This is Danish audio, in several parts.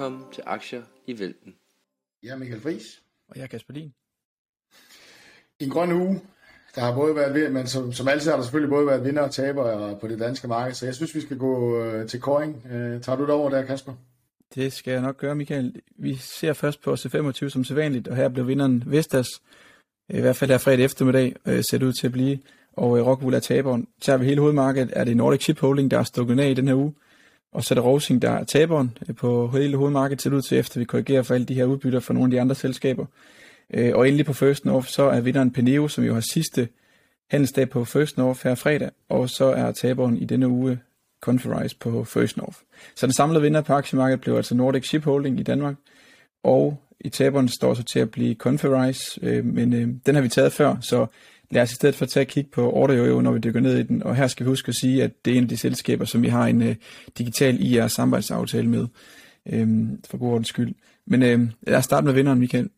Velkommen til Aktier i Vælten. Jeg er Michael Friis. Og jeg er Kasper Lien. I en grøn uge, der har både været, men som, som altid har der selvfølgelig både været vinder og taber på det danske marked, så jeg synes, vi skal gå øh, til Koring. Øh, tager du det over der, Kasper? Det skal jeg nok gøre, Michael. Vi ser først på C25 som sædvanligt, og her blev vinderen Vestas, i hvert fald her fredag eftermiddag, øh, ser ud til at blive, og øh, Rockwool er taberen. Tager vi hele hovedmarkedet, er det Nordic Ship Holding, der er stukket af i den her uge, og så er det Rosing, der er taberen øh, på hele hovedmarkedet, ser ud til, efter vi korrigerer for alle de her udbytter fra nogle af de andre selskaber. Øh, og endelig på First North, så er vinderen Peneo, som jo har sidste handelsdag på First North her fredag, og så er taberen i denne uge Conferise på First North. Så den samlede vinder på aktiemarkedet blev altså Nordic Shipholding i Danmark, og i taberen står så til at blive Conferise, øh, men øh, den har vi taget før, så lad os i stedet for tage at kigge på OrderYoyo, når vi dykker ned i den. Og her skal vi huske at sige, at det er en af de selskaber, som vi har en uh, digital IR samarbejdsaftale med, øhm, for god ordens skyld. Men øh, lad os starte med vinderen, Michael.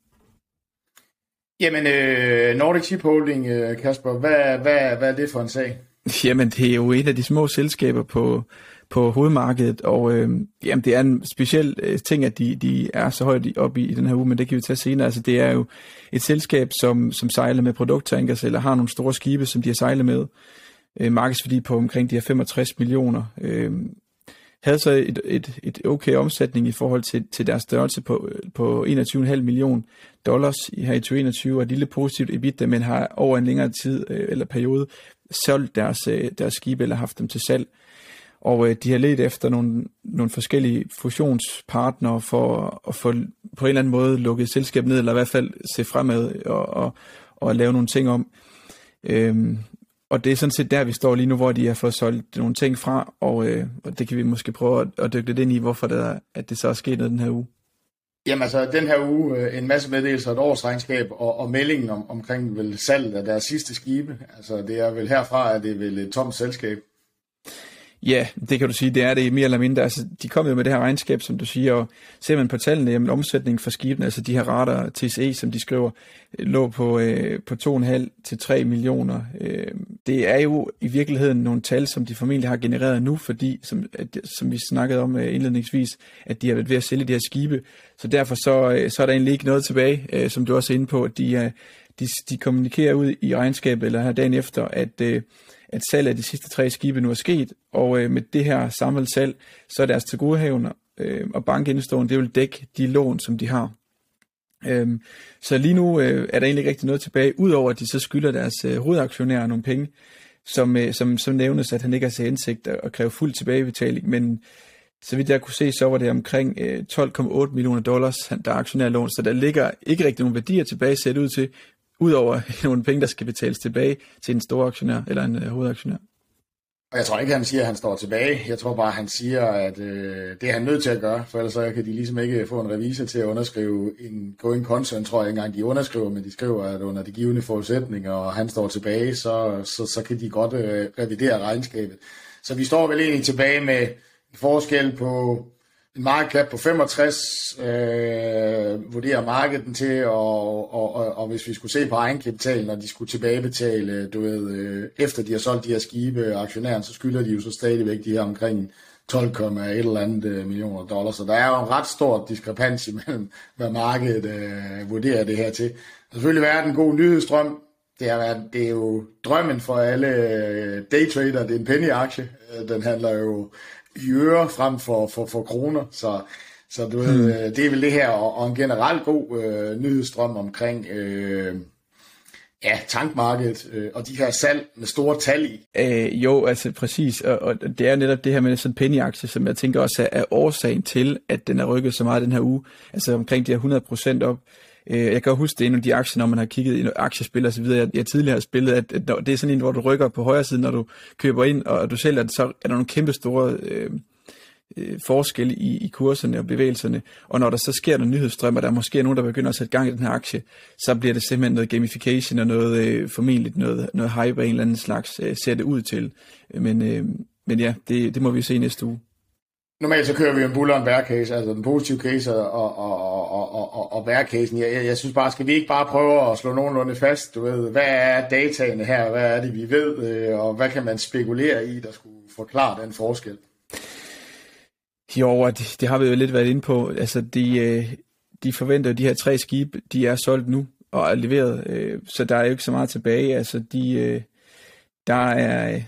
Jamen, øh, Nordic Ship Holding, øh, Kasper, hvad, hvad, hvad er det for en sag? Jamen, det er jo et af de små selskaber på, på hovedmarkedet, og øh, jamen, det er en speciel øh, ting, at de, de er så højt oppe i, i den her uge, men det kan vi tage senere. Altså, det er jo et selskab, som, som sejler med produkttankers, eller har nogle store skibe, som de har sejlet med. Øh, markedsværdi på omkring de her 65 millioner. Øh, havde så et, et, et okay omsætning i forhold til, til deres størrelse på, på 21,5 million dollars her i 2021, og et lille positivt EBITDA, men har over en længere tid øh, eller periode solgt deres, øh, deres skibe eller haft dem til salg. Og øh, de har let efter nogle, nogle forskellige fusionspartnere for at få på en eller anden måde lukket selskabet ned, eller i hvert fald se fremad og, og, og lave nogle ting om. Øhm, og det er sådan set der, vi står lige nu, hvor de har fået solgt nogle ting fra, og, øh, og det kan vi måske prøve at, at dykke lidt ind i, hvorfor det er, at det så er sket noget den her uge. Jamen altså, den her uge øh, en masse meddelelser, et årsregnskab og, og meldingen om, omkring vel salget af deres sidste skibe. Altså, det er vel herfra, at det er vel et tomt selskab. Ja, det kan du sige, det er det mere eller mindre. Altså, de kom jo med det her regnskab, som du siger, og ser man på tallene, jamen omsætningen for skibene, altså de her rater TSE, som de skriver, øh, lå på, øh, på 2,5 til 3 millioner. Øh, det er jo i virkeligheden nogle tal, som de formentlig har genereret nu, fordi, som, at, som vi snakkede om øh, indledningsvis, at de har været ved at sælge de her skibe. Så derfor så, øh, så er der egentlig ikke noget tilbage, øh, som du også er inde på, at de, øh, de, de kommunikerer ud i regnskabet, eller her dagen efter, at øh, at salg af de sidste tre skibe nu er sket, og øh, med det her samlede salg, så er deres tilgodehavende øh, og bankindestående, det vil dække de lån, som de har. Øhm, så lige nu øh, er der egentlig ikke rigtig noget tilbage, udover at de så skylder deres øh, hovedaktionærer nogle penge, som, øh, som, som nævnes, at han ikke har til indsigt at kræve fuld tilbagebetaling, men så vidt jeg kunne se, så var det omkring øh, 12,8 millioner dollars, der er aktionærlån, så der ligger ikke rigtig nogen værdier tilbage, ser det ud til, udover nogle penge, der skal betales tilbage til en stor aktionær eller en øh, hovedaktionær. Og jeg tror ikke, han siger, at han står tilbage. Jeg tror bare, han siger, at øh, det er han nødt til at gøre, for ellers så kan de ligesom ikke få en revisor til at underskrive en going concern, tror jeg ikke engang, de underskriver, men de skriver, at under de givende forudsætninger, og han står tilbage, så, så, så kan de godt øh, revidere regnskabet. Så vi står vel egentlig tilbage med en forskel på en market cap på 65 øh, vurderer markedet til, og, og, og, og hvis vi skulle se på egenkapitalen, når de skulle tilbagebetale, du ved, øh, efter de har solgt de her skibe aktionæren, så skylder de jo så stadigvæk de her omkring 12,1 eller andet øh, millioner dollars. Så der er jo en ret stor diskrepans imellem, hvad markedet øh, vurderer det her til. Der har selvfølgelig været en god nyhedsstrøm. Det er, været, det er jo drømmen for alle øh, daytrader. Det er en penny-aktie. Øh, den handler jo i øre frem for, for, for kroner. Så, så du hmm. ved, det er vel det her, og, og en generelt god øh, nyhedsstrøm omkring øh, ja, tankmarkedet øh, og de her salg med store tal i. Øh, jo, altså præcis, og, og det er netop det her med sådan penny-aktie, som jeg tænker også er, er årsagen til, at den er rykket så meget den her uge, altså omkring de her 100% op. Øh, jeg kan huske, det er en af de aktier, når man har kigget i aktiespil og så videre. Jeg, jeg tidligere har spillet, at, at det er sådan en, hvor du rykker på højre side, når du køber ind, og du sælger det, så er der nogle kæmpe store øh, øh, forskel i, i kurserne og bevægelserne. Og når der så sker nogle nyhedsstrømmer, der er måske nogen, der begynder at sætte gang i den her aktie, så bliver det simpelthen noget gamification og noget øh, formentlig noget, noget hype af en eller anden slags, øh, ser det ud til. Men, øh, men ja, det, det må vi se næste uge. Normalt så kører vi en buller og en bear case, altså den positive case og, og, og, og, og, og bear casen. Jeg, jeg, jeg synes bare, skal vi ikke bare prøve at slå nogenlunde fast, du ved, hvad er dataene her, hvad er det, vi ved, øh, og hvad kan man spekulere i, der skulle forklare den forskel? Jo, det, det har vi jo lidt været inde på. Altså, de, øh, de forventer, at de her tre skibe, de er solgt nu og er leveret, øh, så der er jo ikke så meget tilbage. Altså, de, der er,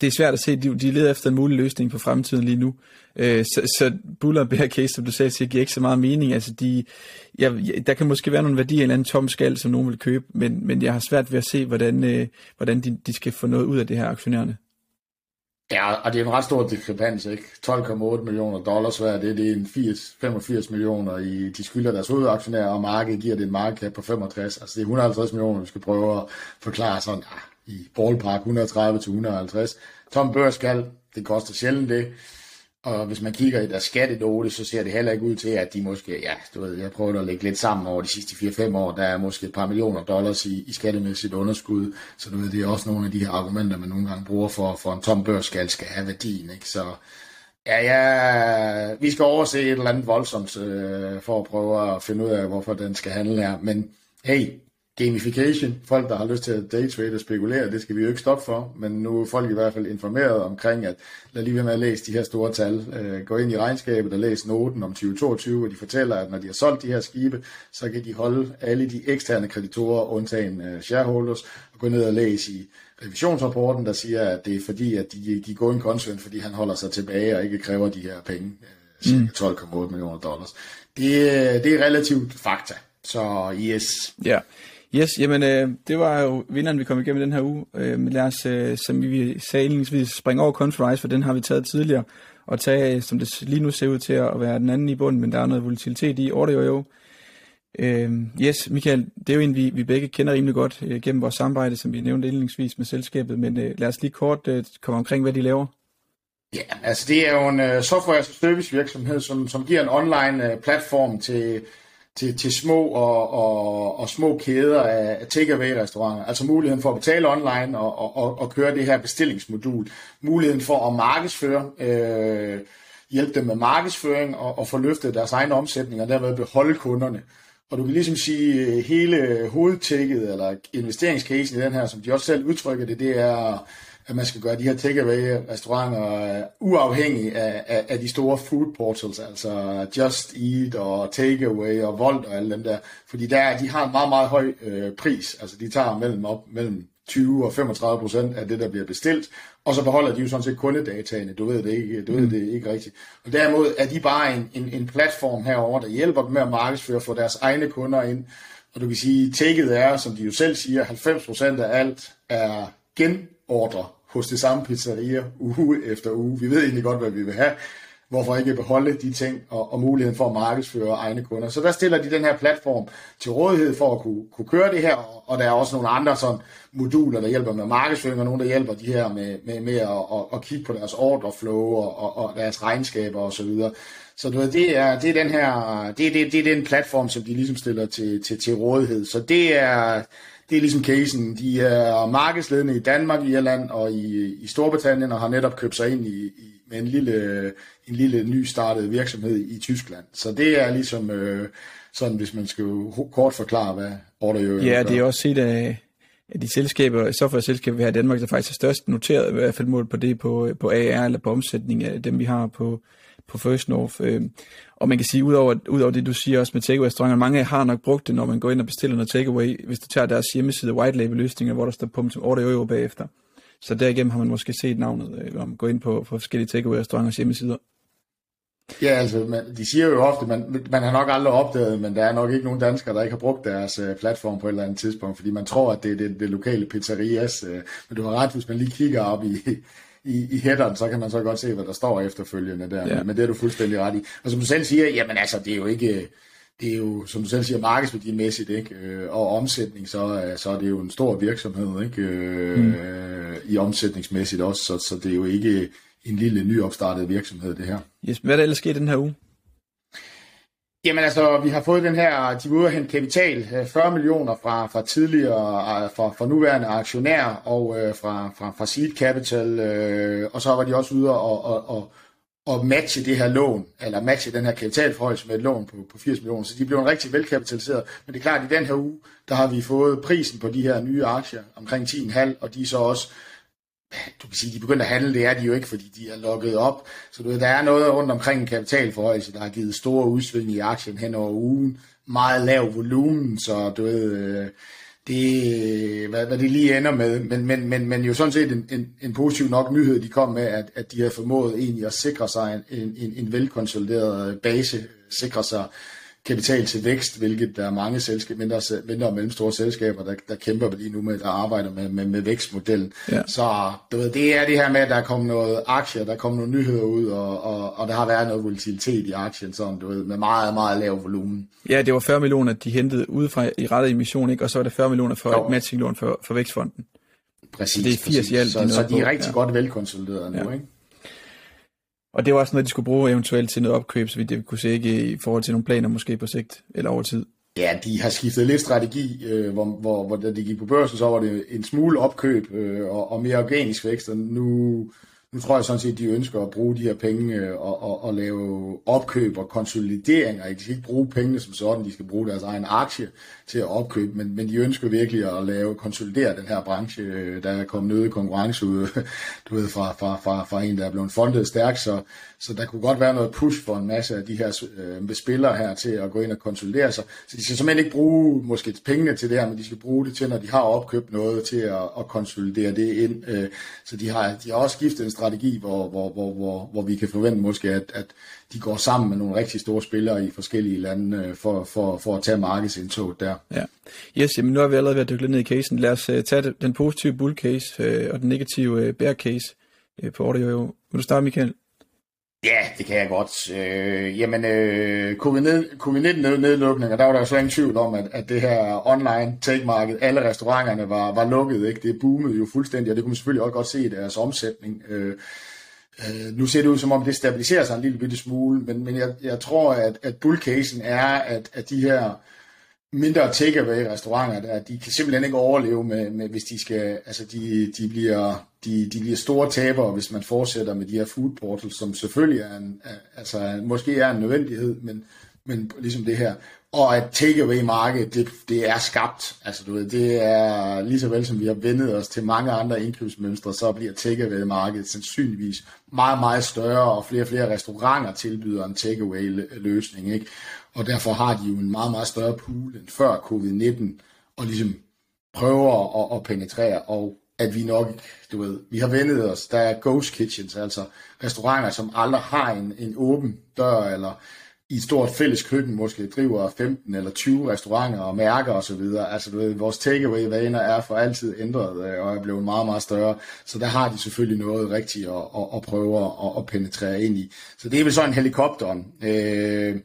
det er svært at se, de, de leder efter en mulig løsning på fremtiden lige nu. Øh, så, så Buller og Bear Case, som du sagde, siger, giver ikke så meget mening. Altså, de, ja, der kan måske være nogle værdier i en eller anden tom skal, som nogen vil købe, men, men jeg har svært ved at se, hvordan, øh, hvordan de, de skal få noget ud af det her aktionærerne. Ja, og det er en ret stor diskrepans, ikke? 12,8 millioner dollars værd, det, det er en 80, 85 millioner i, de skylder deres hovedaktionærer, og markedet giver det en markedet på 65. Altså det er 150 millioner, vi skal prøve at forklare sådan, ah, i ballpark 130 til 150. Tom Børskal, det koster sjældent det. Og hvis man kigger i deres skattenote, så ser det heller ikke ud til, at de måske, ja, du ved, jeg prøver at lægge lidt sammen over de sidste 4-5 år, der er måske et par millioner dollars i, i skattemæssigt underskud, så du ved, det er også nogle af de her argumenter, man nogle gange bruger for, for en tom børskal skal have værdien, ikke? Så ja, ja, vi skal overse et eller andet voldsomt øh, for at prøve at finde ud af, hvorfor den skal handle her, men hey, gamification. Folk, der har lyst til at daytrade og spekulere, det skal vi jo ikke stoppe for, men nu er folk i hvert fald informeret omkring, at lad lige være med at læse de her store tal. Øh, gå ind i regnskabet og læs noten om 2022, hvor de fortæller, at når de har solgt de her skibe, så kan de holde alle de eksterne kreditorer, undtagen uh, shareholders, og gå ned og læse i revisionsrapporten, der siger, at det er fordi, at de, de går en konsulent, fordi han holder sig tilbage og ikke kræver de her penge, uh, 12,8 millioner dollars. Det, det er relativt fakta. Så yes. Ja. Yes, jamen øh, det var jo vinderen, vi kom igennem den her uge. Øh, men lad os, øh, som vi sagde indlændingsvis, springe over Conference, for den har vi taget tidligere, og tage, øh, som det lige nu ser ud til at være den anden i bunden, men der er noget volatilitet i Order jo. Øh, yes, Michael, det er jo en, vi, vi begge kender rimelig godt øh, gennem vores samarbejde, som vi nævnte indlændingsvis med selskabet, men øh, lad os lige kort øh, komme omkring, hvad de laver. Ja, altså det er jo en uh, software- og service virksomhed, som, som giver en online uh, platform til til, til små og, og, og små kæder af takeaway-restauranter. Altså muligheden for at betale online og, og, og køre det her bestillingsmodul. Muligheden for at markedsføre, øh, hjælpe dem med markedsføring og, og få løftet deres egen omsætning og derved beholde kunderne. Og du kan ligesom sige, øh, hele hovedtækket eller investeringscasen i den her, som de også selv udtrykker det, det er at man skal gøre de her takeaway-restauranter uh, uafhængige af, af, af de store food portals, altså Just Eat og Takeaway og Volt og alle dem der, fordi der, de har en meget, meget høj øh, pris, altså de tager mellem, op, mellem 20 og 35 procent af det, der bliver bestilt, og så beholder de jo sådan set kundedataene, du ved det ikke, du ved mm. det ikke rigtigt. Og derimod er de bare en, en, en platform herover der hjælper dem med at markedsføre for deres egne kunder ind, og du kan sige, taket er, som de jo selv siger, 90 procent af alt er genordre hos det samme pizzeria uge efter uge. Vi ved egentlig godt, hvad vi vil have. Hvorfor ikke beholde de ting og, og muligheden for at markedsføre egne kunder. Så der stiller de den her platform til rådighed for at kunne, kunne køre det her, og der er også nogle andre sådan, moduler, der hjælper med markedsføring, og nogle, der hjælper de her med, med, med at, at, at kigge på deres orderflow og, og, og deres regnskaber osv. Så, videre. så du ved, det er, det er den her, det, det, det er den platform, som de ligesom stiller til, til, til rådighed. Så det er, det er ligesom casen. De er markedsledende i Danmark, Irland og i, i Storbritannien, og har netop købt sig ind i, i med en lille, en lille ny startet virksomhed i Tyskland. Så det er ligesom øh, sådan, hvis man skal kort forklare, hvad Order Ja, det er også set af, af de selskaber, software-selskaber, vi har i Danmark, der faktisk er størst noteret, i hvert fald mål på det på, på AR eller på omsætning af dem, vi har på, på First North. Øh, og man kan sige, udover, udover det, du siger også med takeaway-restauranter, mange har nok brugt det, når man går ind og bestiller noget takeaway, hvis du tager deres hjemmeside white label løsninger, hvor der står på som order euro bagefter. Så derigennem har man måske set navnet, eller om gå ind på, på forskellige takeaway-restauranters hjemmesider. Ja, altså, man, de siger jo ofte, man, man har nok aldrig opdaget, men der er nok ikke nogen danskere, der ikke har brugt deres uh, platform på et eller andet tidspunkt, fordi man tror, at det er det, det lokale pizzerias. Uh, men du har ret, hvis man lige kigger op i, i, i headeren, så kan man så godt se, hvad der står efterfølgende der. Ja. Men det er du fuldstændig ret i. Og som du selv siger, jamen altså, det er jo ikke, det er jo, som du selv siger, markedsværdimæssigt, ikke? Øh, og omsætning, så, så er det jo en stor virksomhed, ikke? Øh, mm. I omsætningsmæssigt også, så, så det er jo ikke en lille nyopstartet virksomhed, det her. Yes, hvad er der ellers sket den her uge? Jamen altså, vi har fået den her, de var ude at hente kapital, 40 øh, millioner fra, fra tidligere, øh, fra, fra nuværende aktionær og øh, fra, fra, fra Seed Capital, øh, og så var de også ude og, og, og, og matche det her lån, eller matche den her kapitalforhøjelse med et lån på, på 80 millioner, så de blev en rigtig velkapitaliseret. Men det er klart, at i den her uge, der har vi fået prisen på de her nye aktier omkring 10,5, og de er så også du kan sige, de begynder at handle, det er de jo ikke, fordi de er lukket op. Så du ved, der er noget rundt omkring en kapitalforhøjelse, der har givet store udsving i aktien hen over ugen. Meget lav volumen, så du ved, øh, det, hvad, hvad det lige ender med. Men, men, men, men jo sådan set en, en, en positiv nok nyhed, de kom med, at, at de har formået egentlig at sikre sig en, en, en velkonsolideret base, sikre sig kapital til vækst, hvilket der er mange selskaber, mindre, mindre og mellemstore selskaber, der, der kæmper lige nu med, der arbejder med, med, med vækstmodellen. Ja. Så du ved, det er det her med, at der er kommet noget aktier, der er kommet nogle nyheder ud, og, og, og der har været noget volatilitet i aktien, sådan, du ved, med meget, meget lav volumen. Ja, det var 40 millioner, de hentede udefra i rettet emission, ikke? og så var det 40 millioner for jo. et matchinglån for, for Vækstfonden. Præcis. Så det er 80 præcis. i alt. Så, så de er rigtig ja. godt velkonsolideret nu, ja. ikke? Og det var også noget, de skulle bruge eventuelt til noget opkøb, så vi det kunne se ikke i forhold til nogle planer måske på sigt eller over tid. Ja, de har skiftet lidt strategi, øh, hvor, hvor, hvor da de gik på børsen, så var det en smule opkøb øh, og, og mere organisk vækst, og nu, nu tror jeg sådan set, at de ønsker at bruge de her penge øh, og, og, og lave opkøb og konsolideringer. De skal ikke bruge pengene som sådan, de skal bruge deres egen aktie til at opkøbe, men, men de ønsker virkelig at lave konsolidere den her branche. Øh, der er kommet noget konkurrence ud, du ved, fra, fra, fra, fra en, der er blevet fundet stærk, så, så der kunne godt være noget push for en masse af de her øh, spillere her til at gå ind og konsolidere sig. Så de skal simpelthen ikke bruge måske pengene til det her, men de skal bruge det til, når de har opkøbt noget, til at, at konsolidere det ind. Øh, så de har, de har også skiftet en strategi, hvor, hvor, hvor, hvor, hvor vi kan forvente måske, at, at de går sammen med nogle rigtig store spillere i forskellige lande øh, for, for, for at tage markedsindtog der. Ja. Yes, jamen nu har vi allerede været dykket ned i casen. Lad os uh, tage den positive bull case uh, og den negative uh, bear case uh, på audio. Vil du starte, Michael? Ja, det kan jeg godt. Øh, jamen, øh, covid-19-nedlukninger, der var der jo så ingen tvivl om, at, at det her online take-market, alle restauranterne var, var lukket, ikke? det boomede jo fuldstændig, og det kunne man selvfølgelig også godt se i deres omsætning. Øh, øh, nu ser det ud som om, det stabiliserer sig en lille bitte smule, men, men jeg, jeg tror, at, at bullcasen er, at, at de her mindre takeaway-restauranter, der, de kan simpelthen ikke overleve, med, med hvis de skal, altså de, de, bliver, de, de bliver store tabere, hvis man fortsætter med de her food portals, som selvfølgelig er en, altså måske er en nødvendighed, men, men ligesom det her. Og at takeaway-marked, det, det er skabt. Altså du ved, det er lige så vel som vi har vendet os til mange andre indkøbsmønstre, så bliver takeaway-markedet sandsynligvis meget, meget større, og flere og flere restauranter tilbyder en takeaway-løsning, ikke? Og derfor har de jo en meget, meget større pool end før covid-19, og ligesom prøver at, at penetrere, og at vi nok, du ved, vi har vendet os, der er ghost kitchens, altså restauranter, som aldrig har en, en åben dør, eller i et stort fælles køkken måske driver 15 eller 20 restauranter og mærker og så videre. Altså du ved, vores takeaway-vaner er for altid ændret øh, og er blevet meget, meget større. Så der har de selvfølgelig noget rigtigt at, at, at prøve at, at penetrere ind i. Så det er vel sådan en helikopteren. Øh,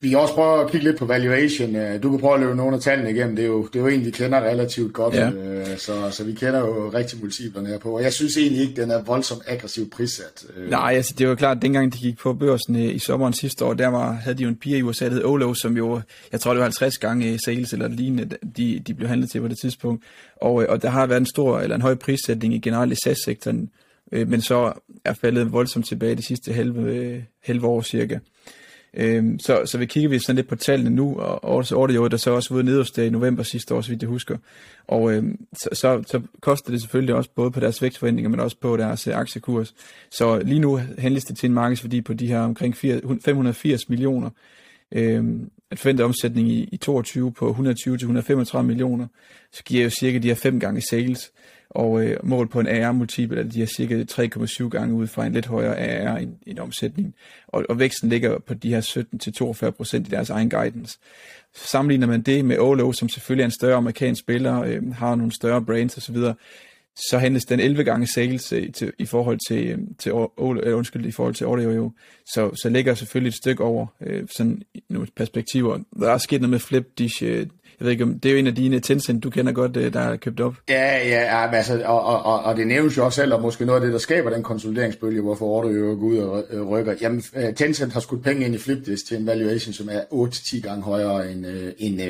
vi kan også prøve at kigge lidt på valuation. Øh, du kan prøve at løbe nogle af tallene igennem. Det er jo, det er jo en, vi kender relativt godt, ja. Øh, så, så vi kender jo rigtig multiplerne her på. Og jeg synes egentlig ikke, den er voldsomt aggressivt prissat. Øh. Nej, altså det var klart, at dengang de gik på børsen i sommeren sidste år, der var, havde de jo en piger i USA, der hed Olo, som jo, jeg tror det var 50 gange sales eller lignende, de, de blev handlet til på det tidspunkt. Og, og der har været en stor eller en høj prissætning i generelt i SAS-sektoren, men så er faldet voldsomt tilbage de sidste halve, halve år cirka. Øhm, så, så vi kigger vi sådan lidt på tallene nu, og også Audio, der så også ude nederst i november sidste år, så vidt jeg husker. Og øhm, så, så, så koster det selvfølgelig også både på deres vækstforventninger, men også på deres øh, aktiekurs. Så lige nu handles det til en markedsværdi på de her omkring 4, 580 millioner. Øhm, at forvente omsætning i, i 22 på 120-135 millioner, så giver jo cirka de her fem gange sales og øh, mål på en AR-multiple, de har cirka 3,7 gange ud fra en lidt højere AR end, en omsætning, og, og væksten ligger på de her 17-42 procent i deres egen guidance. Sammenligner man det med Olo, som selvfølgelig er en større amerikansk spiller, øh, har nogle større brands osv., så handles den 11 gange sales øh, til, i forhold til, øh, til øh, undskyld, i forhold til audio, jo. så, så ligger selvfølgelig et stykke over øh, sådan nogle perspektiver. Der er sket noget med Flip Dish, øh, jeg ved ikke, om det er jo en af dine Tencent, du kender godt, øh, der er købt op. Ja, ja, ja altså, og, og, og, og, det nævnes jo også selv, og måske noget af det, der skaber den konsolideringsbølge, hvorfor Order jo går ud og rykker. Jamen, øh, Tencent har skudt penge ind i Flipdisk til en valuation, som er 8-10 gange højere end, øh, end,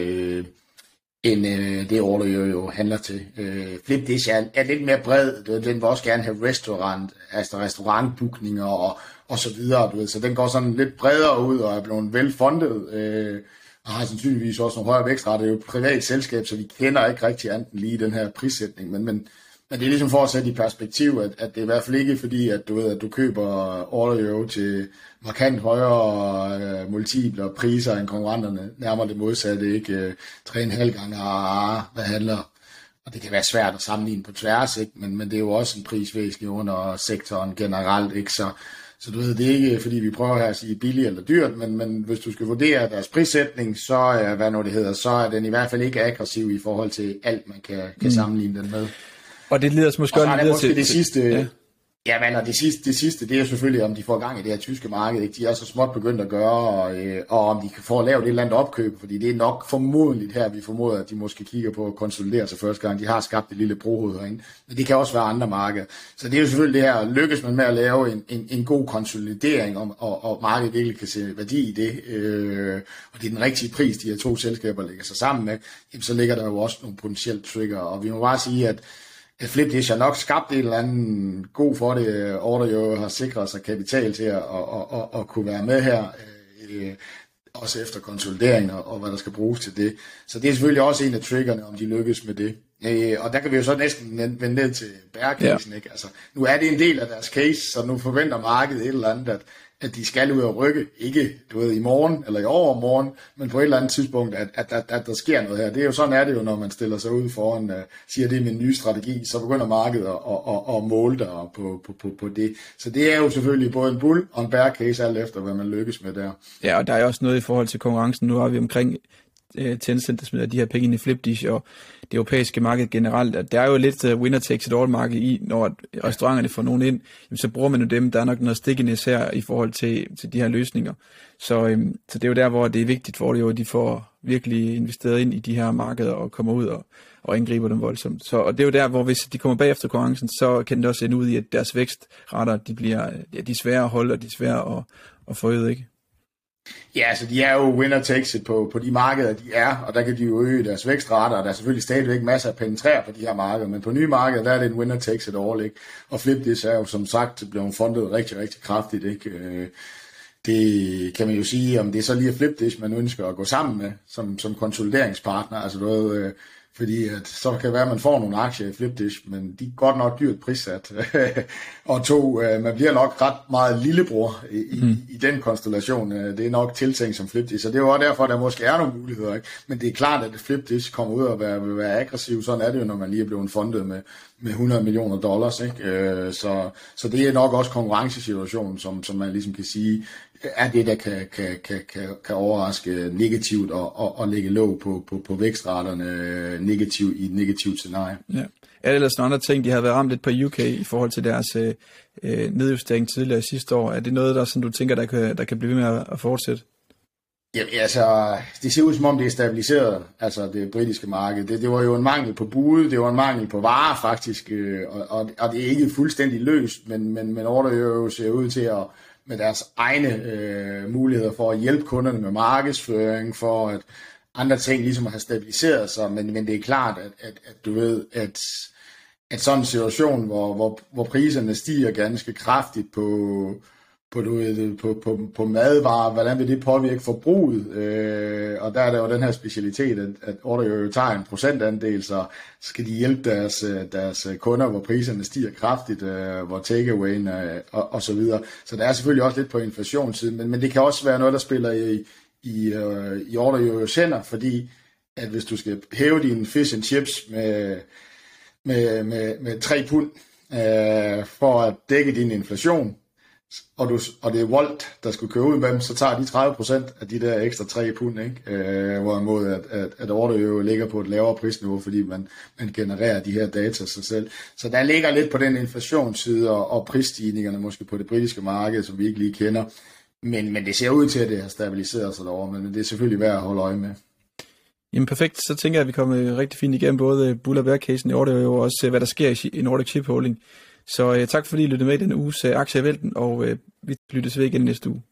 end øh, det Order jo, jo handler til. Øh, Flipdisk er, er lidt mere bred. Den vil også gerne have restaurant, altså restaurantbookninger og, og så videre. Du ved. Så den går sådan lidt bredere ud og er blevet velfundet. Øh, og har sandsynligvis også nogle højere vækstrate. Det er jo et privat selskab, så vi kender ikke rigtig andet lige den her prissætning. Men, men, men det er ligesom for at sætte i perspektiv, at, at det er i hvert fald ikke fordi, at du ved, at du køber Order til markant højere øh, multipler priser end konkurrenterne. Nærmere det modsatte, ikke? Øh, 3,5 gange ARA, hvad handler og det kan være svært at sammenligne på tværs, ikke? Men, men det er jo også en prisvæsentlig under sektoren generelt, ikke? Så, så du ved, det er ikke, fordi vi prøver her at sige billigt eller dyrt, men, men hvis du skal vurdere deres prissætning, så er, hvad nu det hedder, så er den i hvert fald ikke aggressiv i forhold til alt, man kan, kan mm. sammenligne den med. Og det leder måske også lidt til... det sidste, ja. Ja, men og det sidste, det sidste, det er selvfølgelig, om de får gang i det her tyske marked. Ikke? De er så småt begyndt at gøre, og, øh, og om de kan få lavet et eller andet opkøb, fordi det er nok formodentligt her, vi formoder, at de måske kigger på at konsolidere sig første gang. De har skabt et lille brohoved herinde, men det kan også være andre markeder. Så det er jo selvfølgelig det her, lykkes man med at lave en, en, en god konsolidering, og, og, og markedet virkelig kan se værdi i det, øh, og det er den rigtige pris, de her to selskaber lægger sig sammen med, jamen, så ligger der jo også nogle potentielle trigger, og vi må bare sige, at Flipdish har nok skabt et eller andet god for det. Order jo har sikret sig kapital til at, at, at, at, kunne være med her, øh, også efter konsolidering og, og hvad der skal bruges til det. Så det er selvfølgelig også en af triggerne, om de lykkes med det. Øh, og der kan vi jo så næsten vende ned til bærecasen. Ja. Ikke? Altså, nu er det en del af deres case, så nu forventer markedet et eller andet, at at de skal ud og rykke, ikke du ved, i morgen eller i overmorgen, men på et eller andet tidspunkt, at, at, at, at der sker noget her. Det er jo sådan er det jo, når man stiller sig ud foran, uh, siger det er min nye strategi, så begynder markedet at, at, at, at måle dig på, på, på, på det. Så det er jo selvfølgelig både en bull og en bear case, alt efter hvad man lykkes med der. Ja, og der er også noget i forhold til konkurrencen. Nu har vi omkring Øh, Tencent, der smider de her penge ind i Flipdish, og det europæiske marked generelt, at der er jo lidt øh, winner takes it all marked i, når restauranterne får nogen ind, jamen, så bruger man jo dem, der er nok noget stickiness her i forhold til, til de her løsninger. Så, øhm, så det er jo der, hvor det er vigtigt for det at de får virkelig investeret ind i de her markeder og kommer ud og, og angriber dem voldsomt. Så, og det er jo der, hvor hvis de kommer bag efter konkurrencen, så kan det også ende ud i, at deres vækstrater, de bliver ja, de er svære at holde, og de er svære at, at få ud, ikke? Ja, altså de er jo winner takes it på, på de markeder, de er, og der kan de jo øge deres vækstrater, og der er selvfølgelig stadigvæk masser at penetrere på de her markeder, men på nye markeder, der er det en winner takes it all, ikke? Og Flipdish er jo som sagt blevet fundet rigtig, rigtig kraftigt, ikke? Øh, det kan man jo sige, om det er så lige Flipdish, man ønsker at gå sammen med som, som konsolideringspartner, altså noget, øh, fordi at, så kan det være, at man får nogle aktier i Flipdish, men de er godt nok dyrt prissat. og to, øh, man bliver nok ret meget lillebror i, mm. i, i den konstellation. Øh, det er nok tiltænkt som Flipdish, så det er jo også derfor, at der måske er nogle muligheder. Ikke? Men det er klart, at Flipdish kommer ud og være, vil være aggressiv. Sådan er det jo, når man lige er blevet fundet med, med 100 millioner dollars. Ikke? Øh, så, så det er nok også konkurrencesituationen, som, som man ligesom kan sige, er det, der kan, kan, kan, kan, kan overraske negativt og, og, og lægge låg på, på, på vækstraterne negativt i et negativt scenarie. Ja. Er det ellers nogle andre ting, de har været ramt lidt på UK i forhold til deres øh, øh, nedjustering tidligere sidste år? Er det noget, der sådan, du tænker, der kan, der kan blive ved med at fortsætte? Jamen, altså, det ser ud som om, det er stabiliseret, altså det britiske marked. Det, det var jo en mangel på bud, det var en mangel på varer faktisk, øh, og, og, og det er ikke fuldstændig løst, men, men, men order jo ser ud til at, med deres egne øh, muligheder for at hjælpe kunderne med markedsføring, for at andre ting ligesom har stabiliseret sig, men, men det er klart, at, at, at du ved, at, at sådan en situation, hvor, hvor, hvor priserne stiger ganske kraftigt på, på, du på, på, på madvarer, hvordan vil det påvirke forbruget? Øh, og der er der jo den her specialitet, at, at Order jo tager en procentandel, så skal de hjælpe deres, øh, deres kunder, hvor priserne stiger kraftigt, øh, hvor takeawayen øh, og, og så videre. Så der er selvfølgelig også lidt på inflationssiden, men, men det kan også være noget, der spiller i, i, øh, i Order jo sender, fordi at hvis du skal hæve dine fish and chips med, med, med, med 3 pund, øh, for at dække din inflation, og, du, og det er Volt, der skulle købe ud med dem, så tager de 30% af de der ekstra 3 pund, ikke? Øh, hvorimod at, at, at Order jo ligger på et lavere prisniveau, fordi man, man genererer de her data sig selv. Så der ligger lidt på den inflationsside og, og prisstigningerne måske på det britiske marked, som vi ikke lige kender. Men, men det ser ud til, at det har stabiliseret sig derovre, men det er selvfølgelig værd at holde øje med. Jamen perfekt, så tænker jeg, at vi kommer rigtig fint igennem både Bull og Bear-casen i Order, og også øh, hvad der sker i Nordic Chip Holding. Så øh, tak fordi I lyttede med i denne uges øh, aktievælten, og øh, vi lyttes ved igen næste uge.